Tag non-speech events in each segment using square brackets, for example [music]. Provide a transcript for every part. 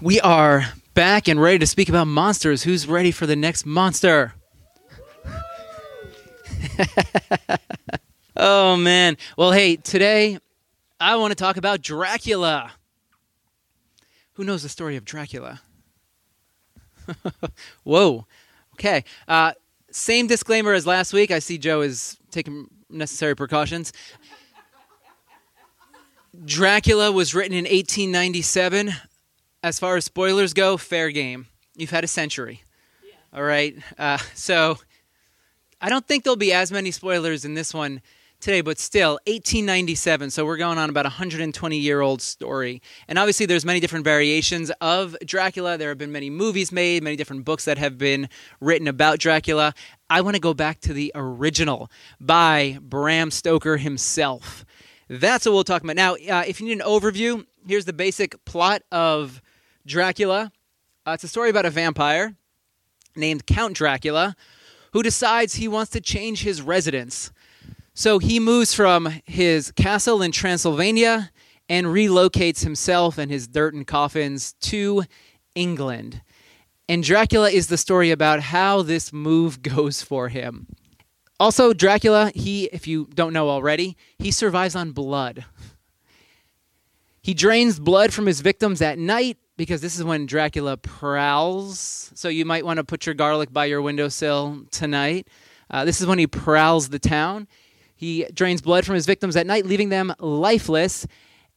We are back and ready to speak about monsters. Who's ready for the next monster? [laughs] oh, man. Well, hey, today I want to talk about Dracula. Who knows the story of Dracula? [laughs] Whoa. Okay. Uh, same disclaimer as last week. I see Joe is taking necessary precautions. Dracula was written in 1897 as far as spoilers go, fair game. You've had a century. Yeah. All right. Uh, so I don't think there'll be as many spoilers in this one today, but still, 1897. So we're going on about a 120 year old story. And obviously, there's many different variations of Dracula. There have been many movies made, many different books that have been written about Dracula. I want to go back to the original by Bram Stoker himself. That's what we'll talk about. Now, uh, if you need an overview, here's the basic plot of Dracula. Uh, it's a story about a vampire named Count Dracula who decides he wants to change his residence. So he moves from his castle in Transylvania and relocates himself and his dirt and coffins to England. And Dracula is the story about how this move [laughs] goes for him. Also, Dracula, he, if you don't know already, he survives on blood. He drains blood from his victims at night because this is when Dracula prowls. So you might want to put your garlic by your windowsill tonight. Uh, this is when he prowls the town. He drains blood from his victims at night, leaving them lifeless.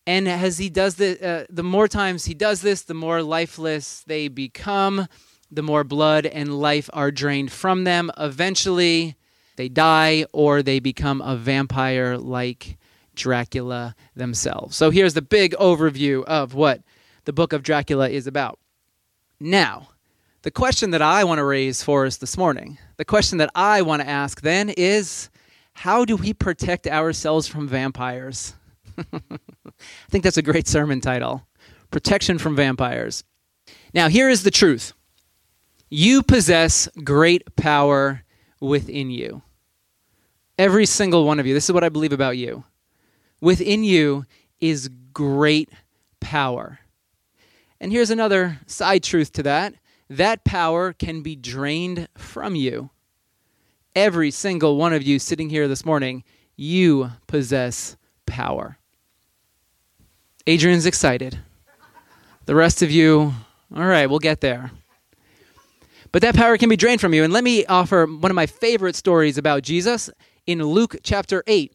And as he does the, uh, the more times he does this, the more lifeless they become, the more blood and life are drained from them. Eventually, they die or they become a vampire like Dracula themselves. So here's the big overview of what the book of Dracula is about. Now, the question that I want to raise for us this morning, the question that I want to ask then is how do we protect ourselves from vampires? [laughs] I think that's a great sermon title Protection from Vampires. Now, here is the truth you possess great power within you. Every single one of you. This is what I believe about you. Within you is great power. And here's another side truth to that that power can be drained from you. Every single one of you sitting here this morning, you possess power. Adrian's excited. The rest of you, all right, we'll get there. But that power can be drained from you. And let me offer one of my favorite stories about Jesus in Luke chapter 8.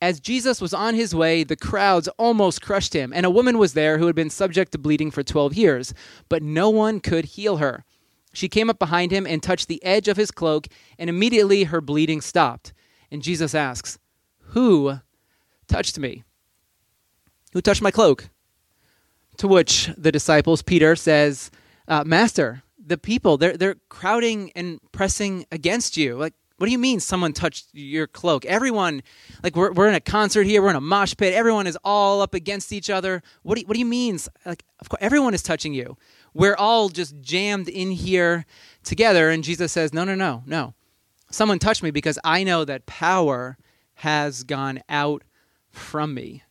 As Jesus was on his way, the crowds almost crushed him, and a woman was there who had been subject to bleeding for 12 years, but no one could heal her. She came up behind him and touched the edge of his cloak, and immediately her bleeding stopped. And Jesus asks, Who touched me? Who touched my cloak? To which the disciples, Peter says, uh, Master, the people, they're, they're crowding and pressing against you. Like, what do you mean someone touched your cloak? Everyone, like we're, we're in a concert here, we're in a mosh pit, everyone is all up against each other. What do you, what do you mean? Like, of course, everyone is touching you. We're all just jammed in here together. And Jesus says, no, no, no, no. Someone touched me because I know that power has gone out from me.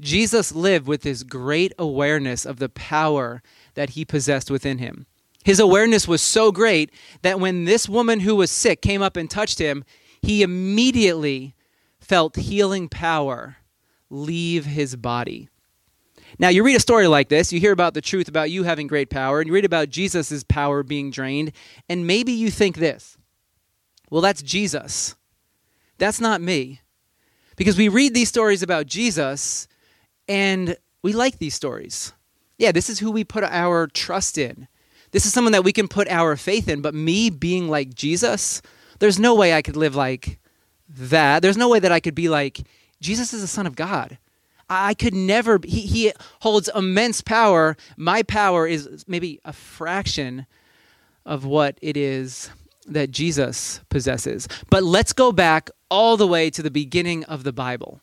Jesus lived with this great awareness of the power that he possessed within him. His awareness was so great that when this woman who was sick came up and touched him, he immediately felt healing power leave his body. Now, you read a story like this, you hear about the truth about you having great power, and you read about Jesus' power being drained, and maybe you think this well, that's Jesus. That's not me. Because we read these stories about Jesus, and we like these stories. Yeah, this is who we put our trust in. This is someone that we can put our faith in. But me being like Jesus, there's no way I could live like that. There's no way that I could be like, Jesus is the Son of God. I could never, he, he holds immense power. My power is maybe a fraction of what it is that Jesus possesses. But let's go back all the way to the beginning of the Bible.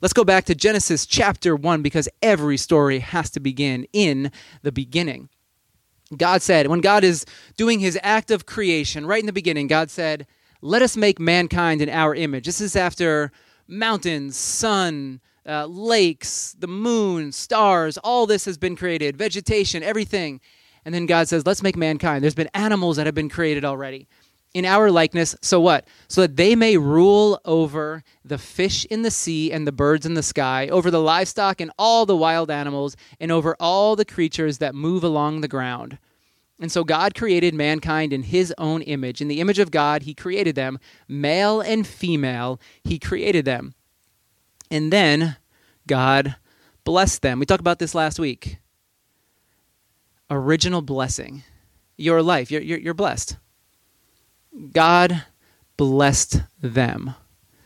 Let's go back to Genesis chapter 1 because every story has to begin in the beginning. God said, when God is doing his act of creation, right in the beginning, God said, Let us make mankind in our image. This is after mountains, sun, uh, lakes, the moon, stars, all this has been created, vegetation, everything. And then God says, let's make mankind. There's been animals that have been created already in our likeness. So what? So that they may rule over the fish in the sea and the birds in the sky, over the livestock and all the wild animals, and over all the creatures that move along the ground. And so God created mankind in his own image. In the image of God, he created them. Male and female, he created them. And then God blessed them. We talked about this last week. Original blessing. Your life, you're, you're, you're blessed. God blessed them.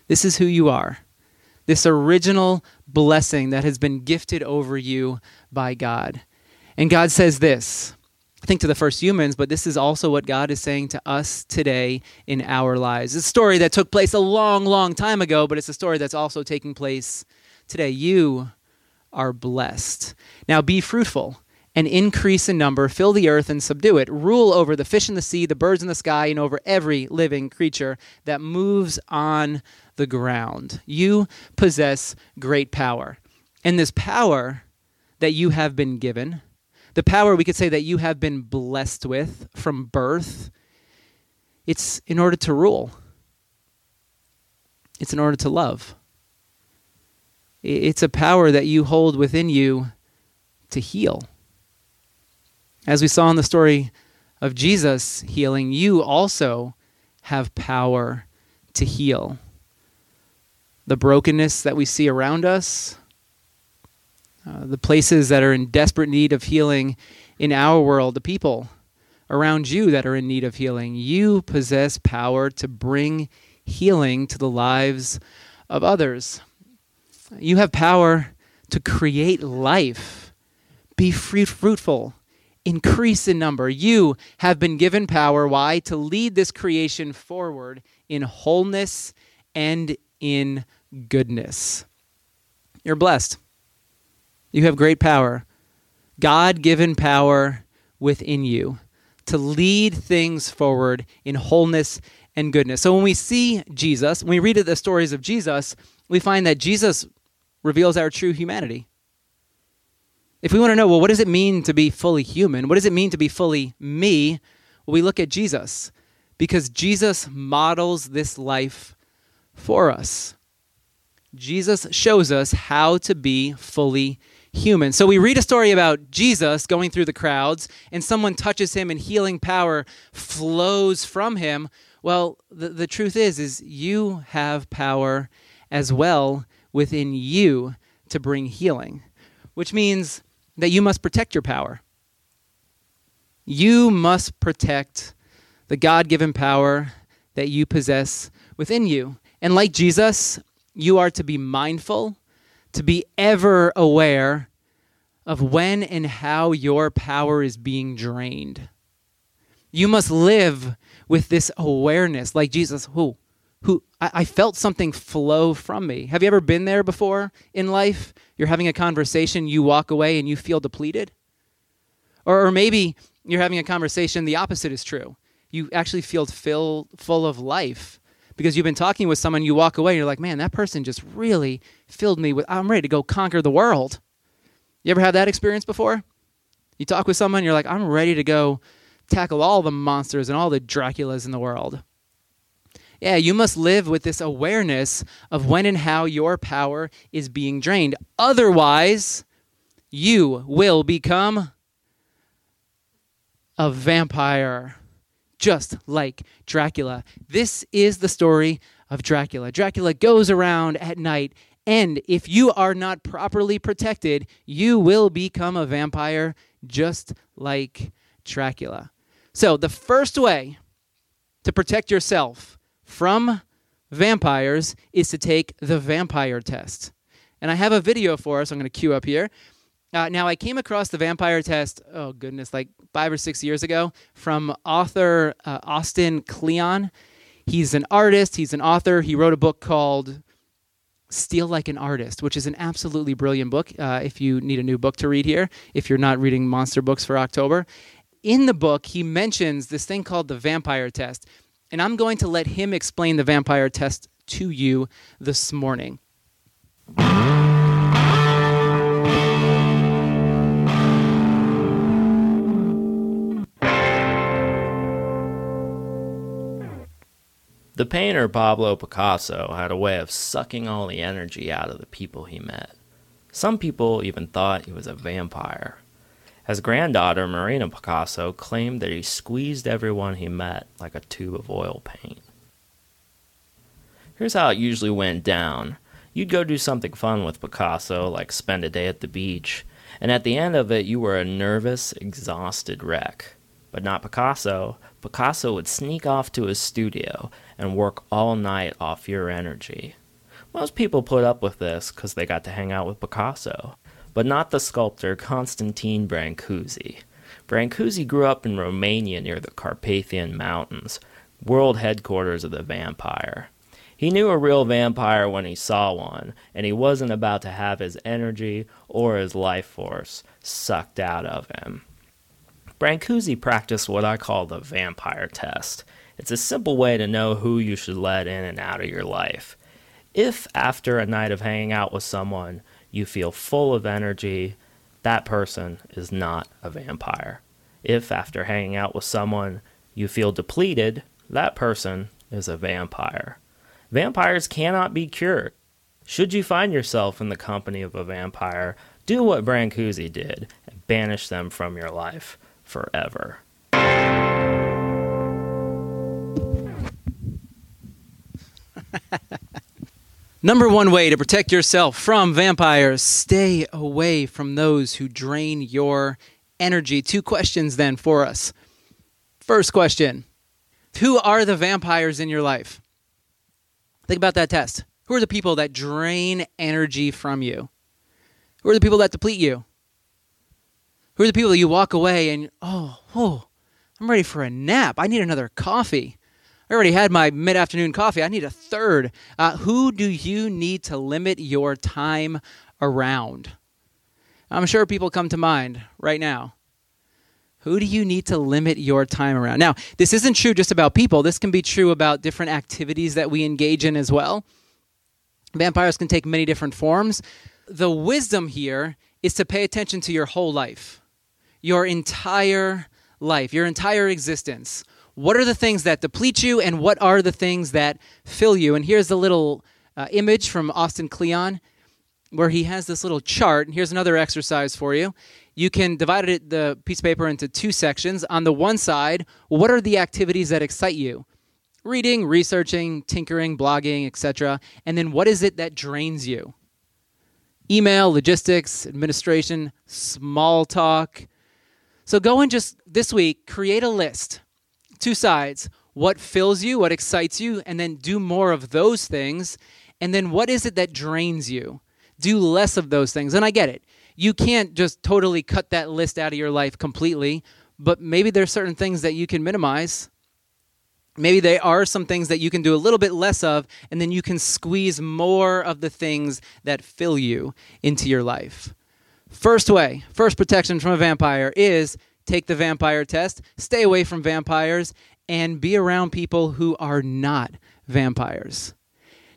This is who you are. This original blessing that has been gifted over you by God. And God says this I think to the first humans, but this is also what God is saying to us today in our lives. It's a story that took place a long, long time ago, but it's a story that's also taking place today. You are blessed. Now be fruitful and increase in number, fill the earth and subdue it, rule over the fish in the sea, the birds in the sky, and over every living creature that moves on the ground. You possess great power. And this power that you have been given, the power we could say that you have been blessed with from birth, it's in order to rule, it's in order to love. It's a power that you hold within you to heal. As we saw in the story of Jesus healing, you also have power to heal. The brokenness that we see around us, uh, the places that are in desperate need of healing in our world, the people around you that are in need of healing, you possess power to bring healing to the lives of others. You have power to create life. Be fruitful increase in number. You have been given power. Why? To lead this creation forward in wholeness and in goodness. You're blessed. You have great power. God given power within you to lead things forward in wholeness and goodness. So when we see Jesus, when we read the stories of Jesus, we find that Jesus reveals our true humanity. If we want to know, well, what does it mean to be fully human? What does it mean to be fully me? Well, we look at Jesus because Jesus models this life for us. Jesus shows us how to be fully human. So we read a story about Jesus going through the crowds, and someone touches him, and healing power flows from him. Well, the, the truth is, is you have power as well within you to bring healing, which means that you must protect your power. You must protect the God given power that you possess within you. And like Jesus, you are to be mindful, to be ever aware of when and how your power is being drained. You must live with this awareness, like Jesus, who who I, I, felt something flow from me. Have you ever been there before in life? You're having a conversation, you walk away and you feel depleted? Or, or maybe you're having a conversation, the opposite is true. You actually feel fill, full of life because you've been talking with someone, you walk away, and you're like, man, that person just really filled me with, I'm ready to go conquer the world. You ever had that experience before? You talk with someone, you're like, I'm ready to go tackle all the monsters and all the Draculas in the world. Yeah, you must live with this awareness of when and how your power is being drained. Otherwise, you will become a vampire, just like Dracula. This is the story of Dracula. Dracula goes around at night, and if you are not properly protected, you will become a vampire just like Dracula. So, the first way to protect yourself from vampires is to take the vampire test. And I have a video for us I'm going to cue up here. Uh, now, I came across the vampire test, oh goodness, like five or six years ago from author uh, Austin Kleon. He's an artist, he's an author. He wrote a book called Steal Like an Artist, which is an absolutely brilliant book uh, if you need a new book to read here, if you're not reading monster books for October. In the book, he mentions this thing called the vampire test and I'm going to let him explain the vampire test to you this morning. The painter Pablo Picasso had a way of sucking all the energy out of the people he met. Some people even thought he was a vampire. His granddaughter, Marina Picasso, claimed that he squeezed everyone he met like a tube of oil paint. Here's how it usually went down you'd go do something fun with Picasso, like spend a day at the beach, and at the end of it, you were a nervous, exhausted wreck. But not Picasso. Picasso would sneak off to his studio and work all night off your energy. Most people put up with this because they got to hang out with Picasso but not the sculptor Constantine Brancusi. Brancusi grew up in Romania near the Carpathian Mountains, world headquarters of the vampire. He knew a real vampire when he saw one, and he wasn't about to have his energy or his life force sucked out of him. Brancusi practiced what I call the vampire test. It's a simple way to know who you should let in and out of your life. If, after a night of hanging out with someone, you feel full of energy, that person is not a vampire. If after hanging out with someone you feel depleted, that person is a vampire. Vampires cannot be cured. Should you find yourself in the company of a vampire, do what Brancusi did and banish them from your life forever. [laughs] Number one way to protect yourself from vampires stay away from those who drain your energy. Two questions then for us. First question Who are the vampires in your life? Think about that test. Who are the people that drain energy from you? Who are the people that deplete you? Who are the people that you walk away and, oh, oh, I'm ready for a nap. I need another coffee. I already had my mid afternoon coffee. I need a third. Uh, who do you need to limit your time around? I'm sure people come to mind right now. Who do you need to limit your time around? Now, this isn't true just about people, this can be true about different activities that we engage in as well. Vampires can take many different forms. The wisdom here is to pay attention to your whole life, your entire life, your entire existence. What are the things that deplete you, and what are the things that fill you? And here's a little uh, image from Austin Kleon where he has this little chart. And here's another exercise for you. You can divide it, the piece of paper into two sections. On the one side, what are the activities that excite you? Reading, researching, tinkering, blogging, etc. And then what is it that drains you? Email, logistics, administration, small talk. So go and just this week create a list two sides what fills you, what excites you, and then do more of those things. And then what is it that drains you? Do less of those things. And I get it. You can't just totally cut that list out of your life completely, but maybe there's certain things that you can minimize. Maybe there are some things that you can do a little bit less of, and then you can squeeze more of the things that fill you into your life. First way, first protection from a vampire is take the vampire test, stay away from vampires, and be around people who are not vampires.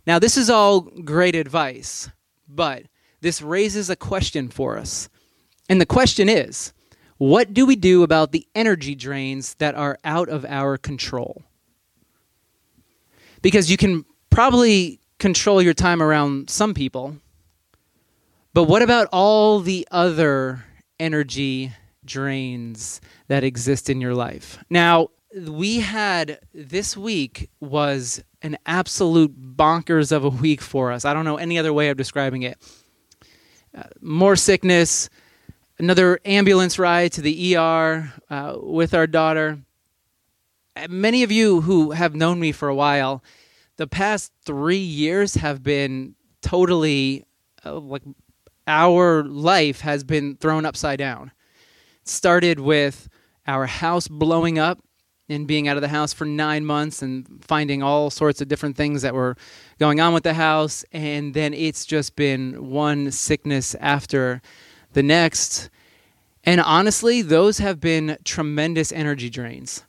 Now, this is all great advice, but this raises a question for us. And the question is what do we do about the energy drains that are out of our control? Because you can probably control your time around some people, but what about all the other energy drains that exist in your life. Now, we had this week was an absolute bonkers of a week for us. I don't know any other way of describing it. Uh, more sickness, another ambulance ride to the ER uh, with our daughter. Uh, many of you who have known me for a while, the past three years have been totally uh, like our life has been thrown upside down started with our house blowing up and being out of the house for nine months and finding all sorts of different things that were going on with the house. And then it's just been one sickness after the next. And honestly, those have been tremendous energy drains.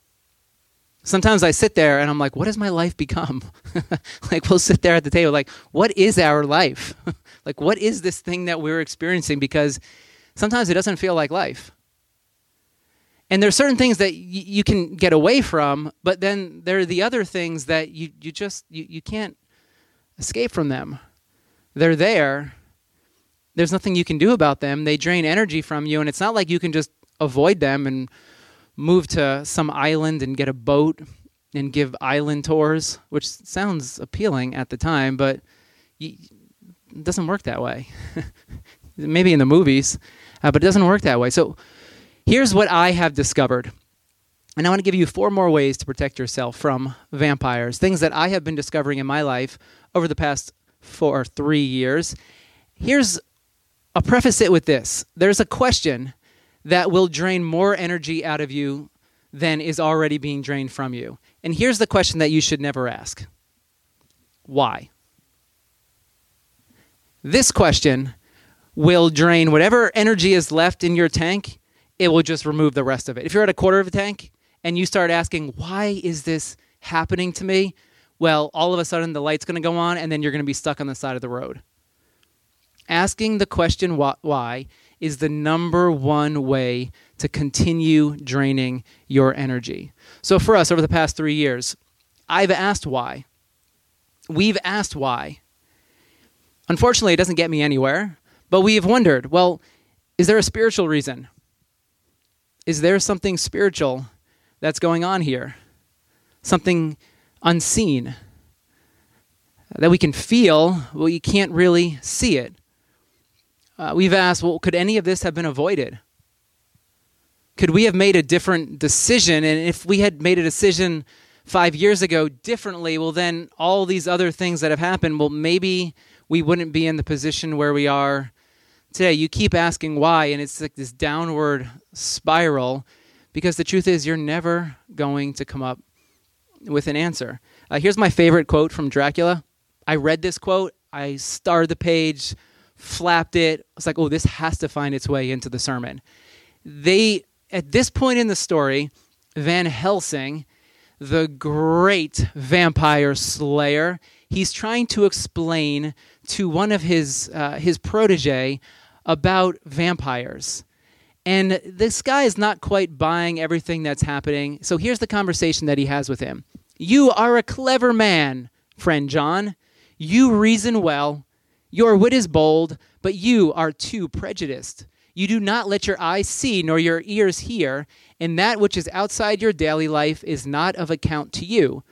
Sometimes I sit there and I'm like, what has my life become? [laughs] like, we'll sit there at the table, like, what is our life? [laughs] like, what is this thing that we're experiencing? Because sometimes it doesn't feel like life. And there's certain things that y- you can get away from, but then there are the other things that you, you just you, you can't escape from them. They're there. There's nothing you can do about them. They drain energy from you, and it's not like you can just avoid them and move to some island and get a boat and give island tours, which sounds appealing at the time, but it doesn't work that way. [laughs] Maybe in the movies, uh, but it doesn't work that way. So here's what I have discovered. And I want to give you four more ways to protect yourself from vampires, things that I have been discovering in my life over the past four or three years. Here's I'll preface it with this. There's a question that will drain more energy out of you than is already being drained from you. And here's the question that you should never ask Why? This question will drain whatever energy is left in your tank, it will just remove the rest of it. If you're at a quarter of a tank and you start asking, Why is this happening to me? Well, all of a sudden the light's going to go on and then you're going to be stuck on the side of the road. Asking the question why is the number one way to continue draining your energy. So, for us over the past three years, I've asked why. We've asked why. Unfortunately, it doesn't get me anywhere, but we have wondered well, is there a spiritual reason? Is there something spiritual that's going on here? Something unseen that we can feel, well, you can't really see it. Uh, we've asked, well, could any of this have been avoided? Could we have made a different decision? And if we had made a decision five years ago differently, well, then all these other things that have happened, well, maybe we wouldn't be in the position where we are today. You keep asking why, and it's like this downward spiral because the truth is, you're never going to come up with an answer. Uh, here's my favorite quote from Dracula. I read this quote, I starred the page flapped it. I was like, oh, this has to find its way into the sermon. They, at this point in the story, Van Helsing, the great vampire slayer, he's trying to explain to one of his uh, his protege about vampires. And this guy is not quite buying everything that's happening. So here's the conversation that he has with him. You are a clever man, friend John. You reason well. Your wit is bold, but you are too prejudiced. You do not let your eyes see nor your ears hear, and that which is outside your daily life is not of account to you.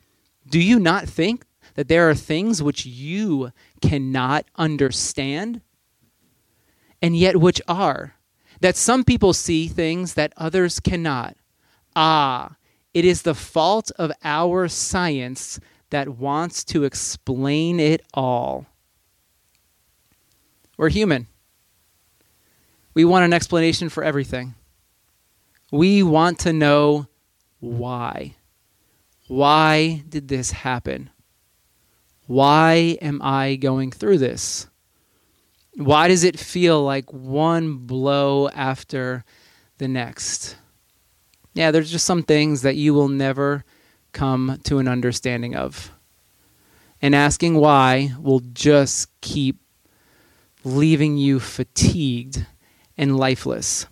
Do you not think that there are things which you cannot understand? And yet, which are? That some people see things that others cannot. Ah, it is the fault of our science that wants to explain it all. We're human. We want an explanation for everything. We want to know why. Why did this happen? Why am I going through this? Why does it feel like one blow after the next? Yeah, there's just some things that you will never come to an understanding of. And asking why will just keep leaving you fatigued and lifeless.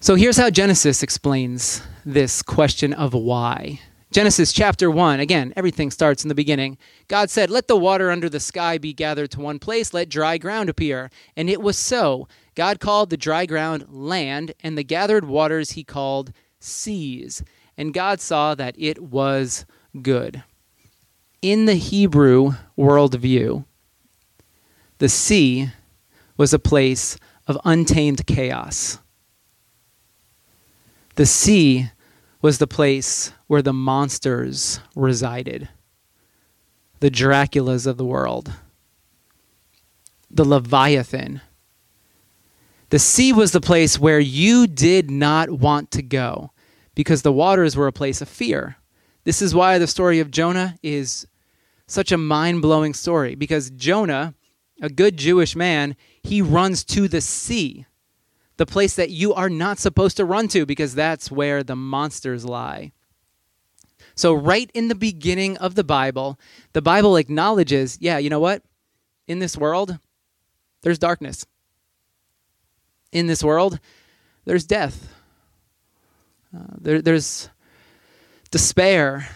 So here's how Genesis explains this question of why. Genesis chapter 1, again, everything starts in the beginning. God said, Let the water under the sky be gathered to one place, let dry ground appear. And it was so. God called the dry ground land, and the gathered waters he called seas. And God saw that it was good. In the Hebrew worldview, the sea was a place of untamed chaos. The sea was the place where the monsters resided, the Draculas of the world, the Leviathan. The sea was the place where you did not want to go because the waters were a place of fear. This is why the story of Jonah is such a mind blowing story because Jonah a good Jewish man, he runs to the sea, the place that you are not supposed to run to because that's where the monsters lie. So, right in the beginning of the Bible, the Bible acknowledges yeah, you know what? In this world, there's darkness. In this world, there's death. Uh, there, there's despair.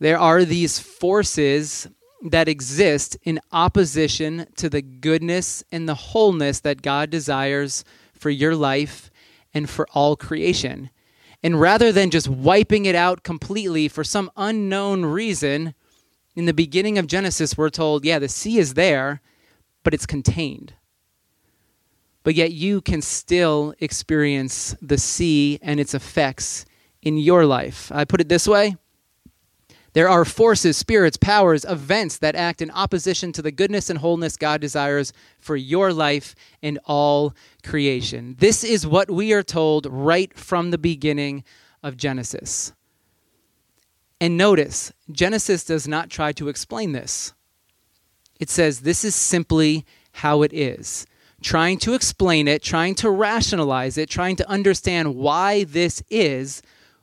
There are these forces that exist in opposition to the goodness and the wholeness that God desires for your life and for all creation. And rather than just wiping it out completely for some unknown reason, in the beginning of Genesis, we're told, yeah, the sea is there, but it's contained. But yet you can still experience the sea and its effects in your life. I put it this way there are forces, spirits, powers, events that act in opposition to the goodness and wholeness God desires for your life and all creation. This is what we are told right from the beginning of Genesis. And notice, Genesis does not try to explain this. It says this is simply how it is. Trying to explain it, trying to rationalize it, trying to understand why this is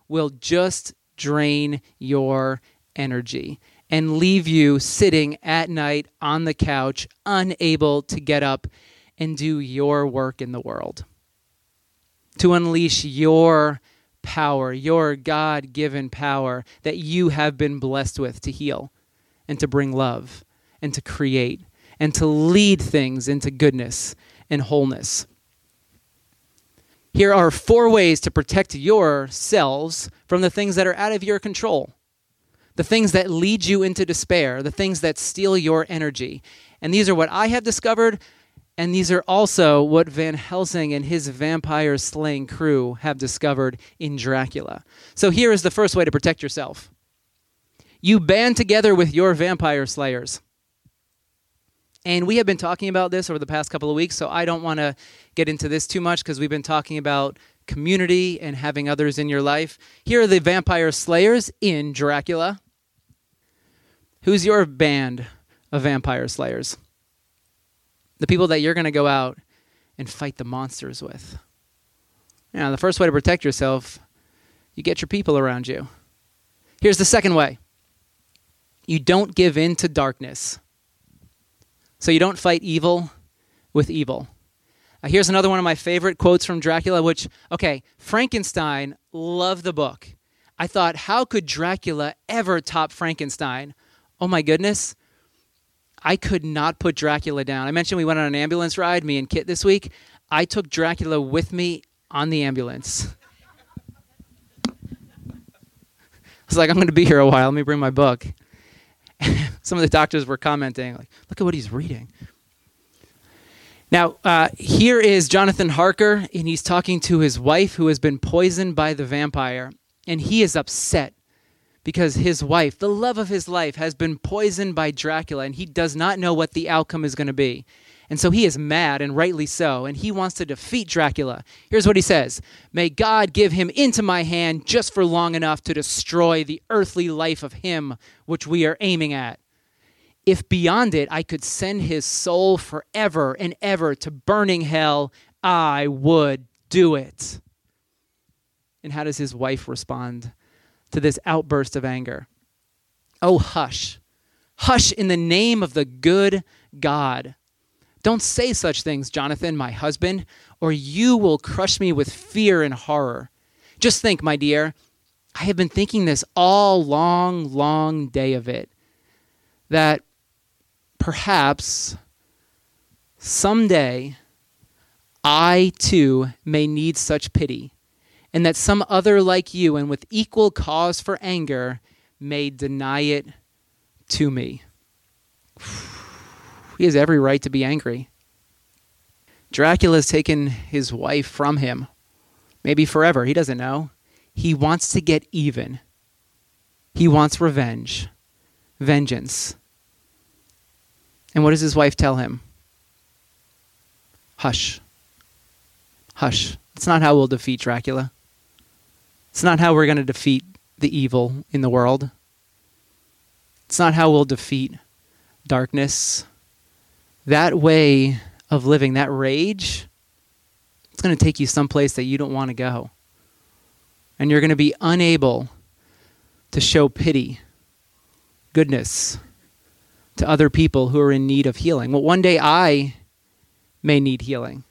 will just drain your energy and leave you sitting at night on the couch, unable to get up and do your work in the world. To unleash your power, your God given power that you have been blessed with to heal and to bring love and to create and to lead things into goodness and wholeness. Here are four ways to protect yourselves from the things that are out of your control the things that lead you into despair, the things that steal your energy. And these are what I have discovered, and these are also what Van Helsing and his vampire slaying crew have discovered in Dracula. So here is the first way to protect yourself you band together with your vampire slayers. And we have been talking about this over the past couple of weeks, so I don't want to get into this too much because we've been talking about community and having others in your life. Here are the vampire slayers in Dracula. Who's your band of vampire slayers? The people that you're going to go out and fight the monsters with. Now, the first way to protect yourself, you get your people around you. Here's the second way you don't give in to darkness. So you don't fight evil with evil. Uh, here's another one of my favorite quotes from Dracula, which, okay, Frankenstein, love the book. I thought, how could Dracula ever top Frankenstein? Oh my goodness, I could not put Dracula down. I mentioned we went on an ambulance ride, me and Kit this week. I took Dracula with me on the ambulance. [laughs] I was like, I'm going to be here a while. Let me bring my book. [laughs] Some of the doctors were commenting, like, look at what he's reading. Now, uh, here is Jonathan Harker, and he's talking to his wife who has been poisoned by the vampire, and he is upset because his wife, the love of his life, has been poisoned by Dracula and he does not know what the outcome is going to be. And so he is mad, and rightly so, and he wants to defeat Dracula. Here's what he says May God give him into my hand just for long enough to destroy the earthly life of him which we are aiming at. If beyond it I could send his soul forever and ever to burning hell, I would do it. And how does his wife respond? To this outburst of anger. Oh, hush. Hush in the name of the good God. Don't say such things, Jonathan, my husband, or you will crush me with fear and horror. Just think, my dear, I have been thinking this all long, long day of it, that perhaps someday I too may need such pity and that some other like you and with equal cause for anger may deny it to me. [sighs] He has every right to be angry. Dracula has taken his wife from him, maybe forever, he doesn't know. He wants to get even. He wants revenge, vengeance. And what does his wife tell him? Hush. Hush. It's not how we'll defeat Dracula. It's not how we're going to defeat the evil in the world. It's not how we'll defeat darkness. That way of living, that rage, it's going to take you someplace that you don't want to go. And you're going to be unable to show pity, goodness to other people who are in need of healing. Well, one day I may need healing.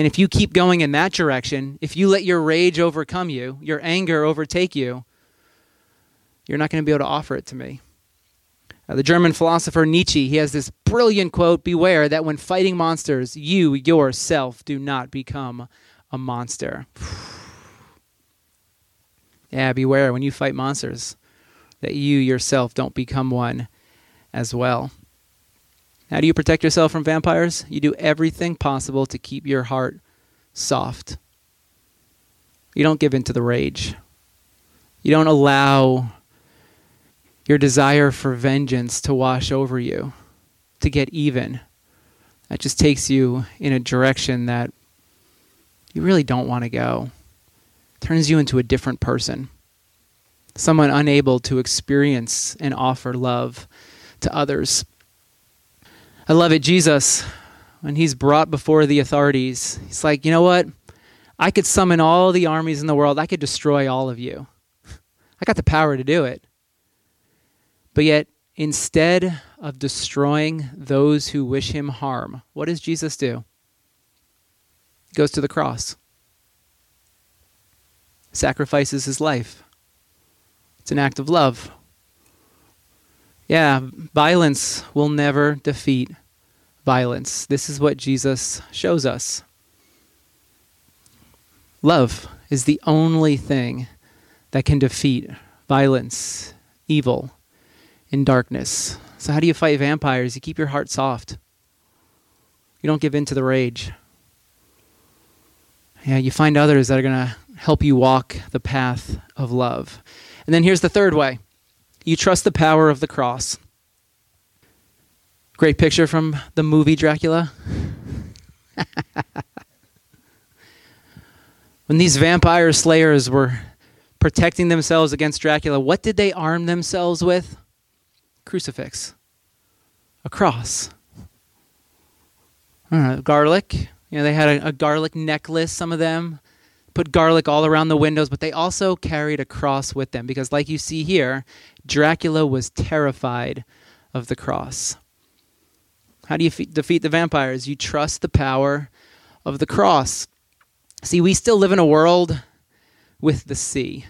And if you keep going in that direction, if you let your rage overcome you, your anger overtake you, you're not going to be able to offer it to me. Uh, the German philosopher Nietzsche, he has this brilliant quote Beware that when fighting monsters, you yourself do not become a monster. [sighs] yeah, beware when you fight monsters that you yourself don't become one as well. How do you protect yourself from vampires? You do everything possible to keep your heart soft. You don't give in to the rage. You don't allow your desire for vengeance to wash over you, to get even. That just takes you in a direction that you really don't want to go. turns you into a different person. Someone unable to experience and offer love to others. I love it. Jesus, when he's brought before the authorities, he's like, you know what? I could summon all the armies in the world, I could destroy all of you. I got the power to do it. But yet, instead of destroying those who wish him harm, what does Jesus do? He goes to the cross, sacrifices his life. It's an act of love. Yeah, violence will never defeat violence. This is what Jesus shows us. Love is the only thing that can defeat violence, evil, and darkness. So, how do you fight vampires? You keep your heart soft. You don't give in to the rage. Yeah, you find others that are going to help you walk the path of love. And then here's the third way you trust the power of the cross. Great picture from the movie Dracula. [laughs] when these vampire slayers were protecting themselves against Dracula, what did they arm themselves with? Crucifix, a cross, garlic. You know, they had a, a garlic necklace, some of them put garlic all around the windows, but they also carried a cross with them because, like you see here, Dracula was terrified of the cross. How do you fe- defeat the vampires? You trust the power of the cross. See, we still live in a world with the sea.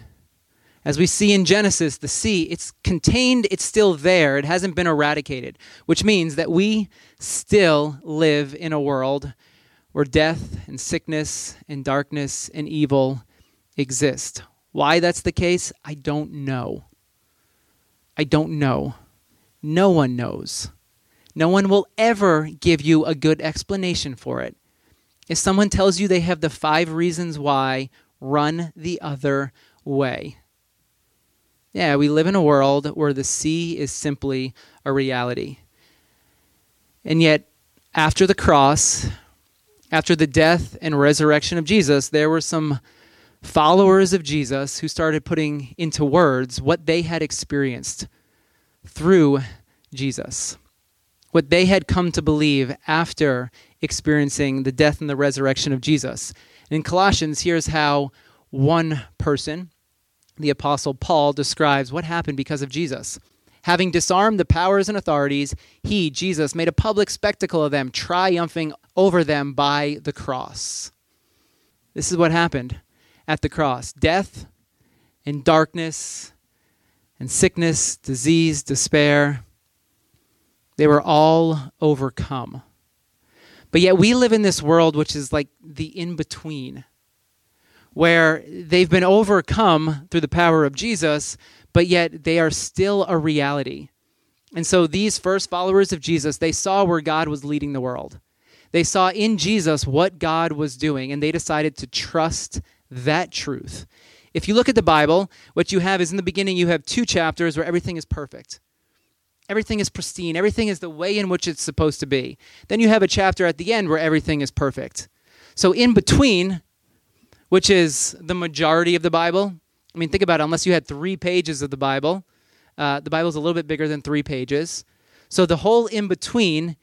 As we see in Genesis, the sea, it's contained, it's still there, it hasn't been eradicated, which means that we still live in a world where death and sickness and darkness and evil exist. Why that's the case, I don't know. I don't know. No one knows. No one will ever give you a good explanation for it. If someone tells you they have the five reasons why, run the other way. Yeah, we live in a world where the sea is simply a reality. And yet, after the cross, after the death and resurrection of Jesus, there were some followers of Jesus who started putting into words what they had experienced through Jesus what they had come to believe after experiencing the death and the resurrection of Jesus. And in Colossians, here's how one person, the Apostle Paul, describes what happened because of Jesus. Having disarmed the powers and authorities, he, Jesus, made a public spectacle of them, triumphing over them by the cross. This is what happened at the cross death and darkness and sickness, disease, despair they were all overcome. But yet we live in this world which is like the in between, where they've been overcome through the power of Jesus, but yet they are still a reality. And so these first followers of Jesus, they saw where God was leading the world. They saw in Jesus what God was doing, and they decided to trust that truth. If you look at the Bible, what you have is in the beginning, you have two chapters where everything is perfect. Everything is pristine. Everything is the way in which it's supposed to be. Then you have a chapter at the end where everything is perfect. So, in between, which is the majority of the Bible, I mean, think about it, unless you had three pages of the Bible, uh, the Bible is a little bit bigger than three pages. So, the whole in between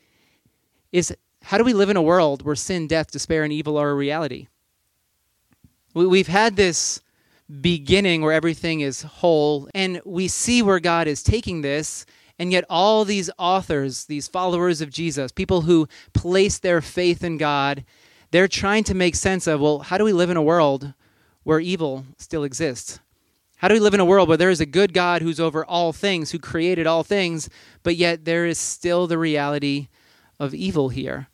is how do we live in a world where sin, death, despair, and evil are a reality? We've had this beginning where everything is whole, and we see where God is taking this and yet, all these authors, these followers of Jesus, people who place their faith in God, they're trying to make sense of well, how do we live in a world where evil still exists? How do we live in a world where there is a good God who's over all things, who created all things, but yet there is still the reality of evil here?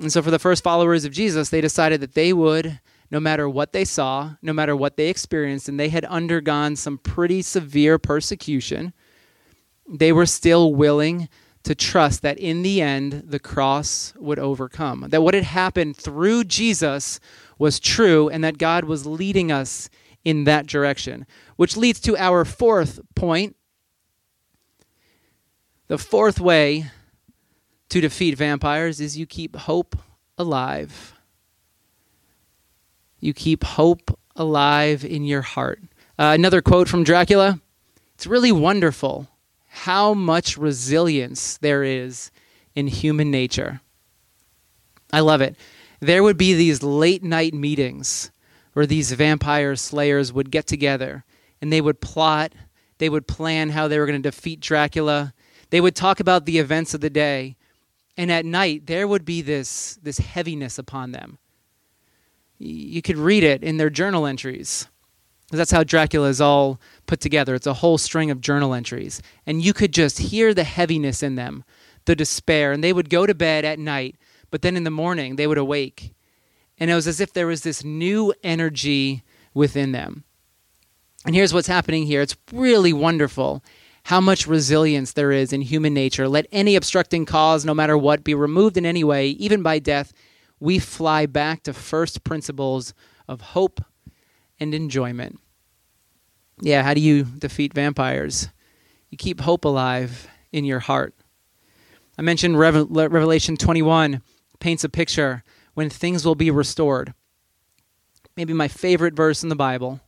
And so, for the first followers of Jesus, they decided that they would, no matter what they saw, no matter what they experienced, and they had undergone some pretty severe persecution, they were still willing to trust that in the end, the cross would overcome. That what had happened through Jesus was true, and that God was leading us in that direction. Which leads to our fourth point. The fourth way to defeat vampires is you keep hope alive. You keep hope alive in your heart. Uh, another quote from Dracula It's really wonderful how much resilience there is in human nature. I love it. There would be these late night meetings where these vampire slayers would get together and they would plot, they would plan how they were going to defeat Dracula. They would talk about the events of the day and at night there would be this this heaviness upon them you could read it in their journal entries. That's how dracula is all put together. It's a whole string of journal entries. And you could just hear the heaviness in them the despair. And they would go to bed at night but then in the morning they would awake. And it was as if there was this new energy within them. And here's what's happening here. It's really wonderful how much resilience there is in human nature. Let any obstructing cause, no matter what, be removed in any way, even by death. We fly back to first principles of hope and enjoyment. Yeah, how do you defeat vampires? You keep hope alive in your heart. I mentioned Revelation 21 paints a picture when things will be restored. Maybe my favorite verse in the Bible,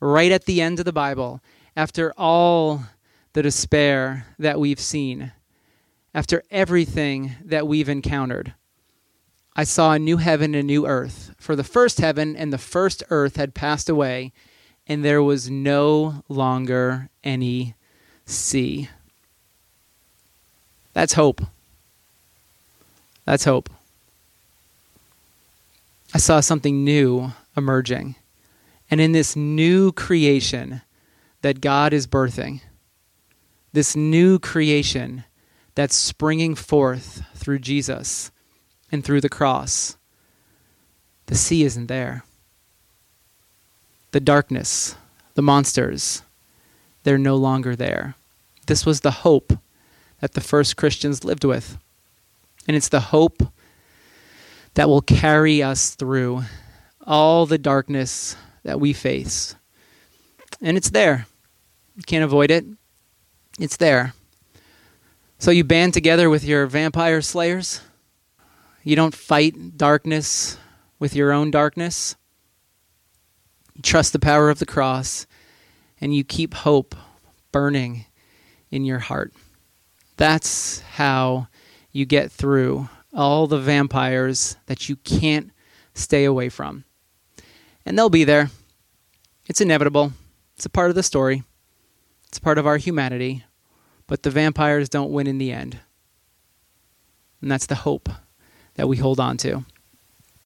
right at the end of the Bible, after all the despair that we've seen, after everything that we've encountered. I saw a new heaven and a new earth. For the first heaven and the first earth had passed away, and there was no longer any sea. That's hope. That's hope. I saw something new emerging. And in this new creation that God is birthing, this new creation that's springing forth through Jesus and through the cross. The sea isn't there. The darkness, the monsters, they're no longer there. This was the hope that the first Christians lived with. And it's the hope that will carry us through all the darkness that we face. And it's there. You can't avoid it. It's there. So you band together with your vampire slayers. You don't fight darkness with your own darkness. You trust the power of the cross and you keep hope burning in your heart. That's how you get through all the vampires that you can't stay away from. And they'll be there. It's inevitable, it's a part of the story. It's part of our humanity, but the vampires don't win in the end. And that's the hope that we hold on to.